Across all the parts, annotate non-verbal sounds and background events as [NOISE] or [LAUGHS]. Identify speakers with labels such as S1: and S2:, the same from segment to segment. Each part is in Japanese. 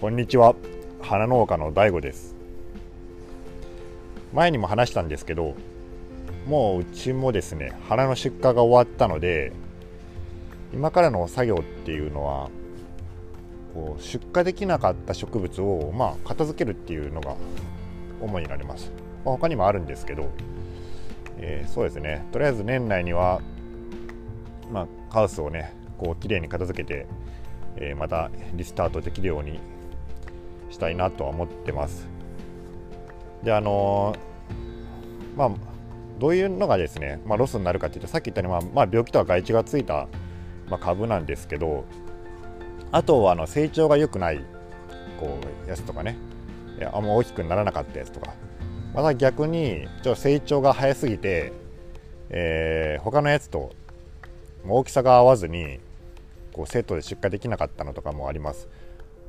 S1: こんにちは。花農家の DAIGO です。前にも話したんですけどもううちもですね花の出荷が終わったので今からの作業っていうのはこう出荷できなかった植物をまあ片付けるっていうのが主になります、まあ、他にもあるんですけど、えー、そうですね。とりあえず年内にはまあ、ハウスをねこう綺麗に片付けて、えー、またリスタートできるようにしたいなとは思ってます。であの、まあどういうのがですね、まあ、ロスになるかというとさっき言ったように、まあ、まあ、病気とは害虫がついた、まあ、株なんですけどあとはあの成長が良くないこうやつとかねあんま大きくならなかったやつとかまた逆にちょっと成長が早すぎて、えー、他のやつと大きさが合わずにこうセットで出荷できなかったのとかもあります。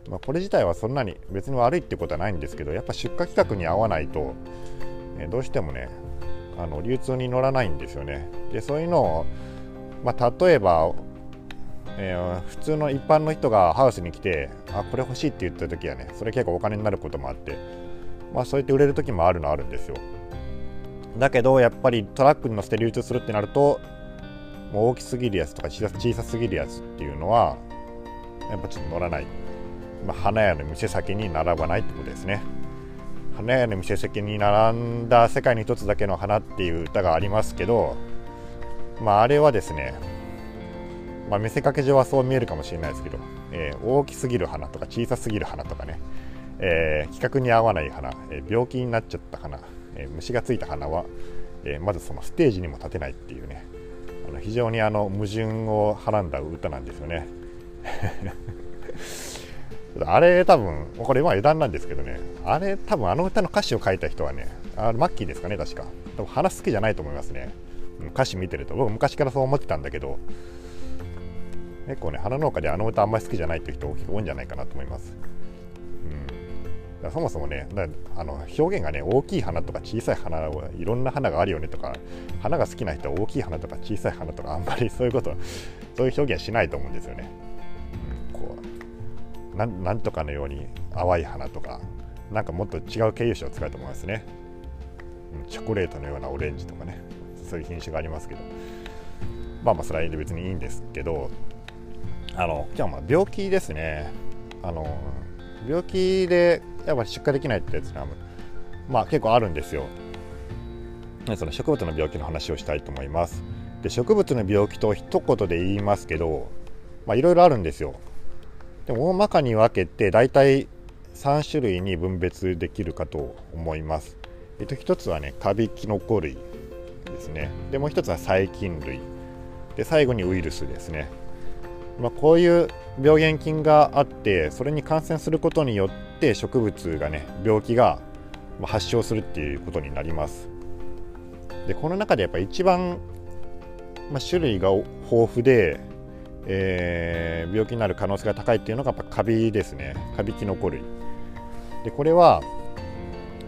S1: まあ、これ自体はそんなに別に悪いってことはないんですけどやっぱ出荷規格に合わないと、えどうしてもねあの流通に乗らないんですよね。でそういうのを、まあ、例えば、えー、普通の一般の人がハウスに来てあこれ欲しいって言った時はねそれ結構お金になることもあって、まあ、そうやって売れる時もあるのはあるんですよ。だけどやっぱりトラックに乗せて流通するってなるともう大きすぎるやつとか小さすぎるやつっていうのはやっぱちょっと乗らない。まあ、花屋の店先に並ばないってことですね花屋の店先に並んだ世界に一つだけの花っていう歌がありますけどまああれはですねまあ、見せかけ上はそう見えるかもしれないですけど、えー、大きすぎる花とか小さすぎる花とかね、えー、規格に合わない花、えー、病気になっちゃった花、え虫がついた花は、えまずそのステージにも立てないっていうねあの非常にあの矛盾をはらんだ歌なんですよね。あれ多分、これ今余談なんですけどね、あれ多分あの歌の歌詞を書いた人はね、あマッキーですかね、確か。多分話好きじゃないと思いますね。歌詞見てると、僕昔からそう思ってたんだけど、結構ね、花農家であの歌あんまり好きじゃないっていう人多いんじゃないかなと思います。うん、そもそもね、あの表現がね、大きい花とか小さい花はいろんな花があるよねとか、花が好きな人は大きい花とか小さい花とか、あんまりそういうこと、そういう表現しないと思うんですよね。なんとかのように淡い花とかなんかもっと違う形容詞を使うと思いますね。チョコレートのようなオレンジとかね。そういう品種がありますけど。まあまあそれは別にいいんですけど。あのじゃあま病気ですね。あの病気でやっぱ出荷できないってやつはまあ結構あるんですよ。その植物の病気の話をしたいと思います。で植物の病気と一言で言いますけどまあいろいろあるんですよ。で大まかに分けて大体3種類に分別できるかと思います。えっと、1つはね、カビキノコ類ですね。で、もう1つは細菌類。で、最後にウイルスですね。まあ、こういう病原菌があって、それに感染することによって植物がね、病気が発症するっていうことになります。で、この中でやっぱ一番、まあ、種類が豊富で、えー、病気になる可能性が高いっていうのがやっぱカビですね。カビキノコ類。でこれは、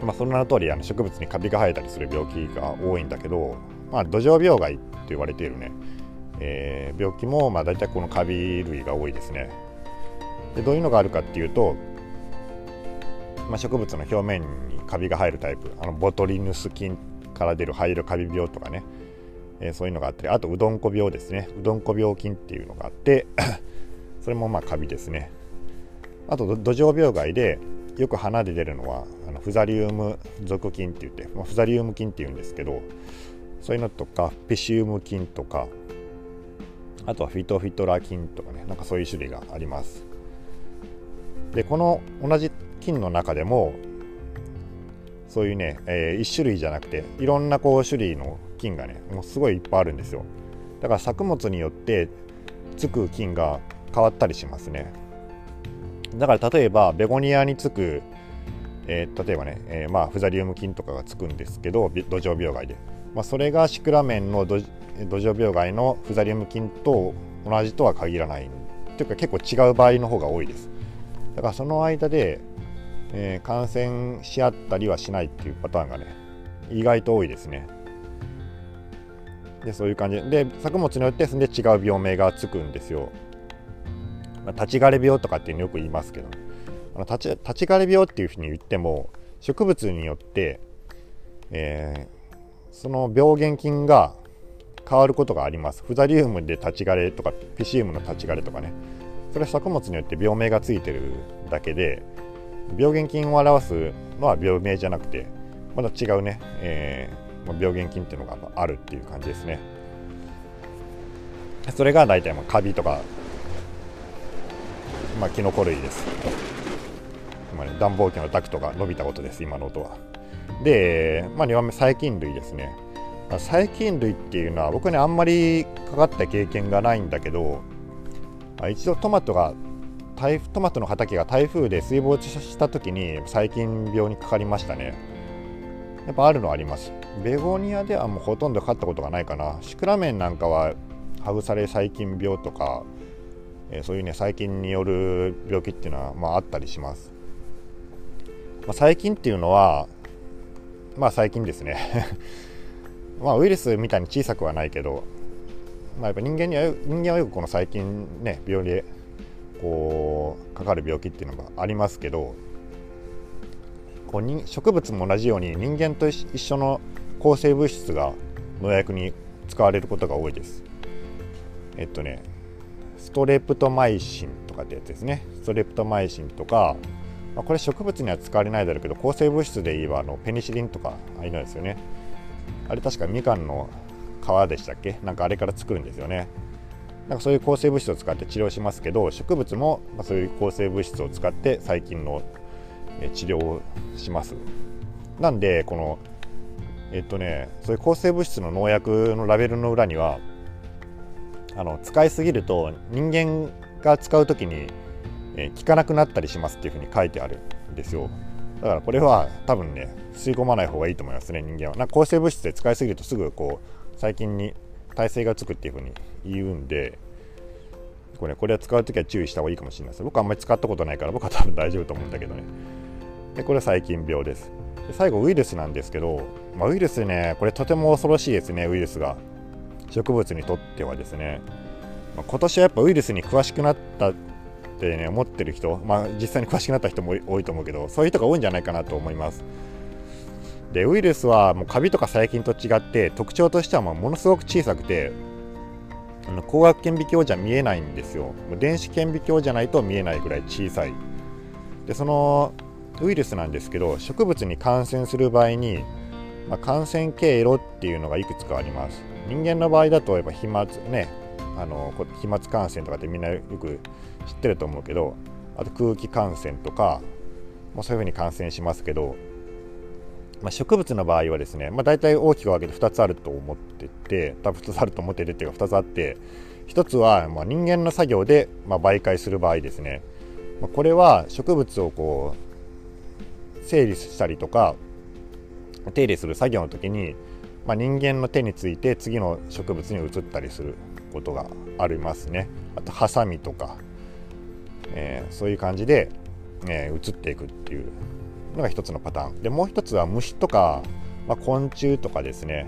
S1: まあ、その名の通りあり植物にカビが生えたりする病気が多いんだけど、まあ、土壌病害って言われているね、えー、病気もまあ大体このカビ類が多いですね。でどういうのがあるかっていうと、まあ、植物の表面にカビが生えるタイプ。あのボトリヌス菌から出る灰色カビ病とかね。えー、そういうのがあったりあとうどんこ病ですね。うどんこ病菌っていうのがあって [COUGHS] それもまあカビですね。あと土壌病害でよく花で出るのはあのフザリウム属菌って言って、まあ、フザリウム菌っていうんですけどそういうのとかペシウム菌とかあとはフィトフィトラ菌とかねなんかそういう種類があります。でこの同じ菌の中でもそういうね、えー、1種類じゃなくていろんなこう種類の菌がねもうすごいいっぱいあるんですよ。だから作物によってつく菌が変わったりしますね。だから例えばベゴニアにつく、えー、例えばね、えー、まあフザリウム菌とかがつくんですけど土壌病害で、まあ、それがシクラメンの土壌病害のフザリウム菌と同じとは限らない。というか結構違う場合の方が多いです。だからその間で、えー、感染し合ったりはしないっていうパターンがね意外と多いですね。でそういう感じ。で作物によってそんで違う病名がつくんですよ、まあ、立ち枯れ病とかっていうのよく言いますけど。あの立ち立ち枯れ病っていうふうに言っても植物によって、えー、その病原菌が変わることがあります。フザリウムで立ち枯れとかピシウムの立ち枯れとかね。それは作物によって病名がついてるだけで病原菌を表すのは病名じゃなくてまだ違うね、えー、病原菌っていうのがあるっていう感じですね。それが大体まあカビとか、まあ、キノコ類です。今ね暖房機のダクトが伸びたことです今の音は。で、まあ、2番目細菌類ですね。細菌類っていうのは僕ねあんまりかかった経験がないんだけど一度トマトがトマトの畑が台風で水没した時に細菌病にかかりましたね。やっぱあるのはあります。ベゴニアではもうほとんどかかったことがないかな。シクラメンなんかはハグサレ細菌病とか、えー、そういうね細菌による病気っていうのは、まあ、あったりします、まあ、細菌っていうのはまあ細菌ですね。[LAUGHS] まあウイルスみたいに小さくはないけど、まあ、やっぱ人間には人間はよくこの細菌ね病でこうかかる病気っていうのがありますけどこうに植物も同じように人間と一緒の抗生物質が農薬に使われることが多いです。えっとねストレプトマイシンとかってやつですね。ストレプトマイシンとか、まあ、これ植物には使われないだろうけど抗生物質で言えばあのペニシリンとかああいうのですよね。あれ確かみかんの皮でしたっけ？なんかあれから作るんですよね。なんかそういう抗生物質を使って治療しますけど植物もそういう抗生物質を使って細菌の治療をします。なんでこのえっとねそういう抗生物質の農薬のラベルの裏にはあの使いすぎると人間が使う時に、え効かなくなったりしますっていうふうに書いてあるんですよ。だからこれは多分ね吸い込まない方がいいと思いますね人間は。な抗生物質で使いすぎるとすぐこう細菌に耐性がつくっていうふうに言うんでこれこれは使う時は注意した方がいいかもしれないです。僕あんまり使ったことないから僕は多分大丈夫と思うんだけどね。でこれは細菌病です。で最後ウイルスなんですけど、まあ、ウイルスねこれとても恐ろしいですねウイルスが。植物にとってはですね、まあ、今年はやっぱウイルスに詳しくなったってね思ってる人、まあ、実際に詳しくなった人も多いと思うけどそういう人が多いんじゃないかなと思います。でウイルスはもうカビとか細菌と違って特徴としてはものすごく小さくてあの光学顕微鏡じゃ見えないんですよ。電子顕微鏡じゃないと見えないぐらい小さい。でそのウイルスなんですけど植物に感染する場合に、まあ、感染経路っていうのがいくつかあります。人間の場合だとやっぱ飛沫ねあの飛沫感染とかってみんなよく知ってると思うけどあと空気感染とか、まあ、そういうふうに感染しますけど、まあ、植物の場合はですね、まあ、大体大きく分けて2つあると思ってて多分2つあると思ってるっていうか2つあって1つはまあ人間の作業でまあ媒介する場合ですね、まあこれは植物をこう整理したりとか手入れする作業の時にまあ、人間の手について次の植物に移ったりすることがありますね。あとハサミとか、えー、そういう感じで、えー、移っていくっていうのが一つのパターン。でもう一つは虫とか、まあ、昆虫とかですね。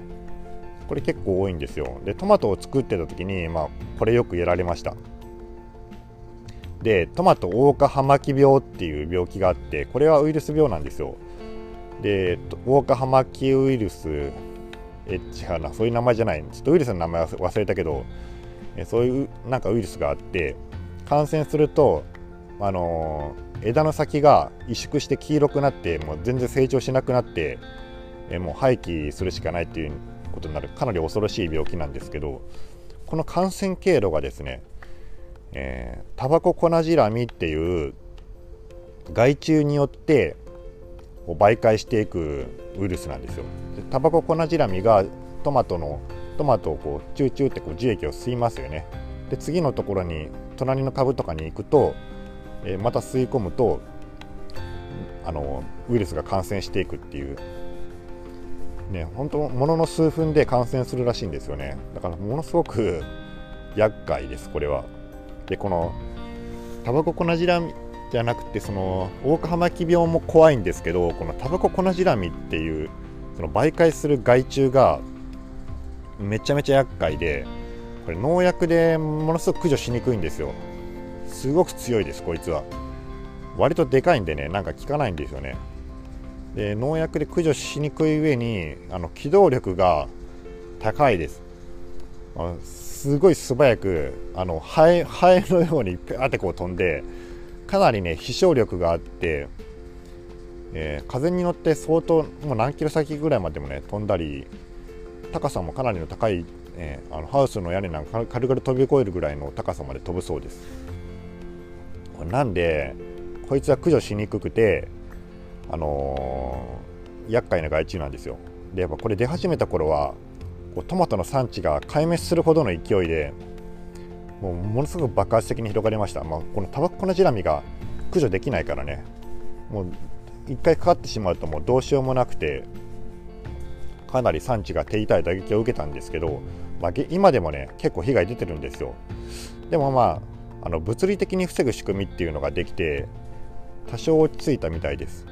S1: これ結構多いんですよ。でトマトを作ってた時に、まあ、これよくやられました。でトマト黄化葉巻病っていう病気があってこれはウイルス病なんですよ。で黄化葉巻ウイルスえ違うなそういう名前じゃない。ちょっとウイルスの名前忘れたけどえそういうなんかウイルスがあって感染するとあのー、枝の先が萎縮して黄色くなってもう全然成長しなくなってえもう廃棄するしかないっていうことになる。かなり恐ろしい病気なんですけどこの感染経路がですねえー、タバコ粉じらみっていう害虫によってを媒介していくウイルスなんですよ。タバコ粉じらみがトマトのトマトをこうチューチューってこう樹液を吸いますよね。で次のところに隣の株とかに行くと、えー、また吸い込むとあのウイルスが感染していくっていうね本当ものの数分で感染するらしいんですよねだからものすごく厄介ですこれはでこのタバコ粉じらみじゃなくてその大葉巻病も怖いんですけどこのタバコ粉じらみっていうその媒介する害虫がめちゃめちゃ厄介でこれ農薬でものすごく駆除しにくいんですよ。すごく強いですこいつは。割とでかいんでねなんか効かないんですよね。で農薬で駆除しにくい上にあの機動力が高いです。すごい素早くあのハエハエのようにペアってこう飛んでかなりね飛翔力があって、えー、風に乗って相当もう何キロ先ぐらいまでもね飛んだり高さもかなりの高い、えー、あのハウスの屋根なんか軽々飛び越えるぐらいの高さまで飛ぶそうです。なんでこいつは駆除しにくくてあのー、厄介な害虫なんですよ。でやっぱこれ出始めた頃はこうトマトの産地が壊滅するほどの勢いでもうものすごく爆発的に広がりました、まあ、このタバコのジラミが駆除できないからね。もう1回かかってしまうともうどうしようもなくてかなり産地が手痛い打撃を受けたんですけど、まあ、今でもね結構被害出てるんですよ。でもまああの物理的に防ぐ仕組みっていうのができて多少落ち着いたみたいです。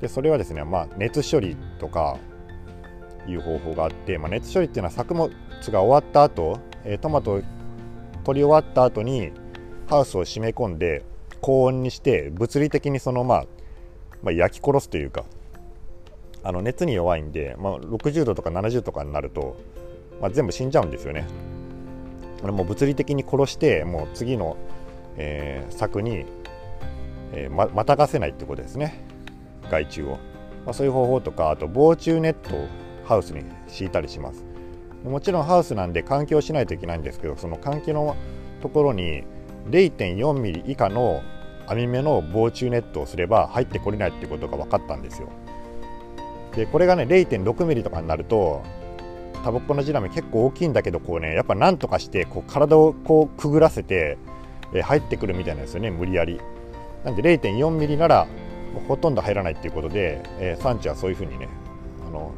S1: でそれはですね、まあ、熱処理とかいう方法があって、まあ、熱処理っていうのは作物が終わった後、えトマト取り終わった後にハウスを締め込んで高温にして物理的にその、まあ、まあ、焼き殺すというかあの熱に弱いんで、まあ、60度とか70とかになると、まあ、全部死んじゃうんですよね。これも物理的に殺してもう次の、えー、作に、えー、ままたがせないってことですね。害虫を、まあ、そういう方法とかあと防虫ネットをハウスに敷いたりします。もちろんハウスなんで換気をしないといけないんですけどその換気のところに0.4ミリ以下の網目の防虫ネットをすれば入ってこれないっていうことが分かったんですよ。でこれがね0.6ミリとかになるとタバコのジラメ結構大きいんだけどこうねやっぱなんとかしてこう体をこうくぐらせて、入ってくるみたいなんですよね無理やり。なんで0.4ミリならほとんど入らないっていうことで、え、産地はそういうふうにねあの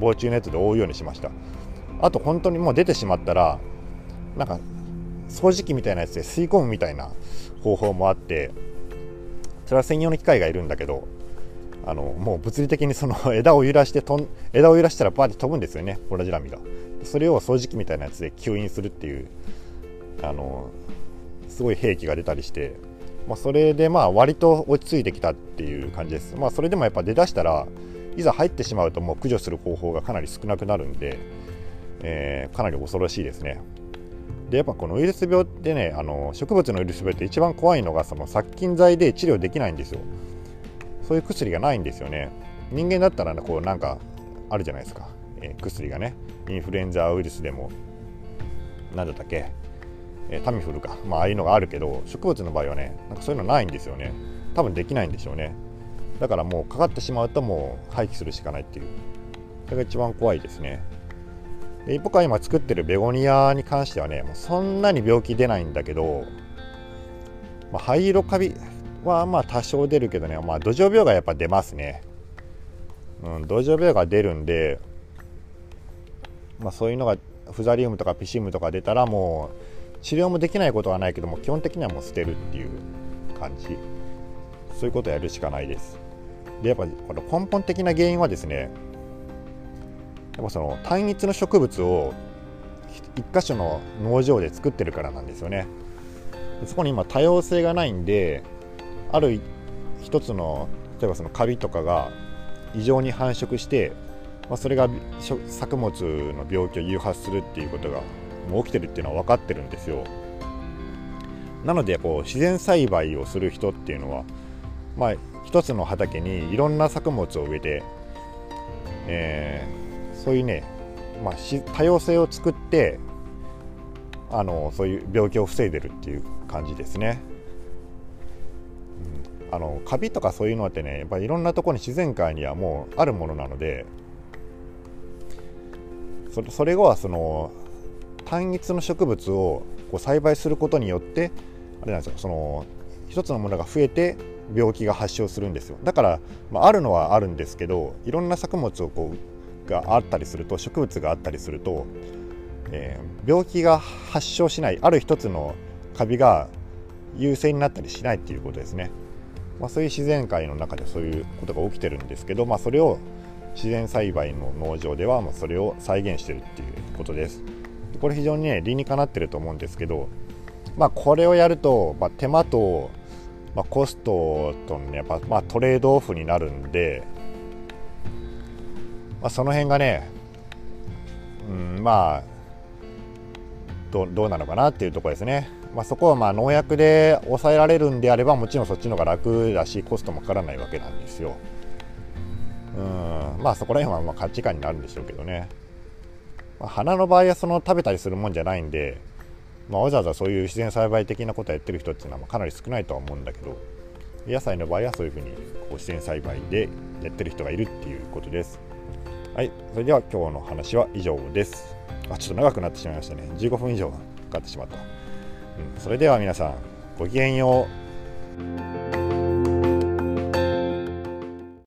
S1: 防虫ネットで覆うようにしました。あと本当にもう出てしまったらなんか掃除機みたいなやつで吸い込むみたいな方法もあってそれは専用の機械がいるんだけどあのもう物理的にその [LAUGHS] 枝を揺らしてとん枝を揺らしたらバーって飛ぶんですよねポラジラミが。それを掃除機みたいなやつで吸引するっていうあのすごい兵器が出たりして、まあ、それでまあ割と落ち着いてきたっていう感じです。まあそれでもやっぱ出だしたらいざ入ってしまうともう駆除する方法がかなり少なくなるんで、えー、かなり恐ろしいですね。でやっぱこのウイルス病ってねあの植物のウイルス病って一番怖いのがその殺菌剤で治療できないんですよ。そういう薬がないんですよね。人間だったら、ね、こうなんかあるじゃないですか、えー、薬がね。インフルエンザウイルスでも。何だったっけ、えー、タミフルか、まああいうのがあるけど植物の場合はねなんかそういうのないんですよね。多分できないんでしょうね。だからもうかかってしまうともう廃棄するしかないっていう。それが一番怖いですね。で僕が今作ってるベゴニアに関してはねもうそんなに病気出ないんだけど、まあ、灰色カビはまあ多少出るけどね、まあ、土壌病がやっぱ出ますね、うん、土壌病が出るんで、まあ、そういうのがフザリウムとかピシウムとか出たらもう治療もできないことはないけども基本的にはもう捨てるっていう感じ。そういうことをやるしかないです。でやっぱこの根本的な原因はですねやっぱその単一の植物を一箇所の農場で作ってるからなんですよね。そこに今多様性がないんである一つの例えばそのカビとかが異常に繁殖して、まあ、それが作物の病気を誘発するっていうことがもう起きてるっていうのは分かってるんですよ。なのでこう自然栽培をする人っていうのはまあ一つの畑にいろんな作物を植えて、えー、そういうね、まあ、多様性を作ってあのそういう病気を防いでるっていう感じですね。あのカビとかそういうのってねやっぱりいろんなところに自然界にはもうあるものなのでそれそれはその単一の植物をこう栽培することによってあれなんですよその一つのものが増えて病気が発症するんですよだから、まあ、あるのはあるんですけどいろんな作物をこうがあったりすると植物があったりすると、えー、病気が発症しないある一つのカビが優勢になったりしないっていうことですね、まあ、そういう自然界の中でそういうことが起きてるんですけど、まあ、それを自然栽培の農場ではまあそれを再現してるっていうことです。これ非常にね理にかなってると思うんですけどまあこれをやると、まあ、手間とまあ、コストとねやっぱ、まあ、トレードオフになるんで、まあ、その辺がね、うん、まあどどうなのかなっていうところですね。まあ、そこはまあ農薬で抑えられるんであればもちろんそっちの方が楽だしコストもかからないわけなんですよ。うんまあそこら辺はまあ価値観になるんでしょうけどね。まあ、花の場合はその食べたりするもんじゃないんで、まあ、わざわざそういう自然栽培的なことをやってる人っていうのはかなり少ないとは思うんだけど野菜の場合はそういうふうにこう自然栽培でやってる人がいるっていうことです。はい、それでは今日の話は以上です。あちょっと長くなってしまいましたね。15分以上かかってしまった。うん、それでは皆さん、ごきげんよう。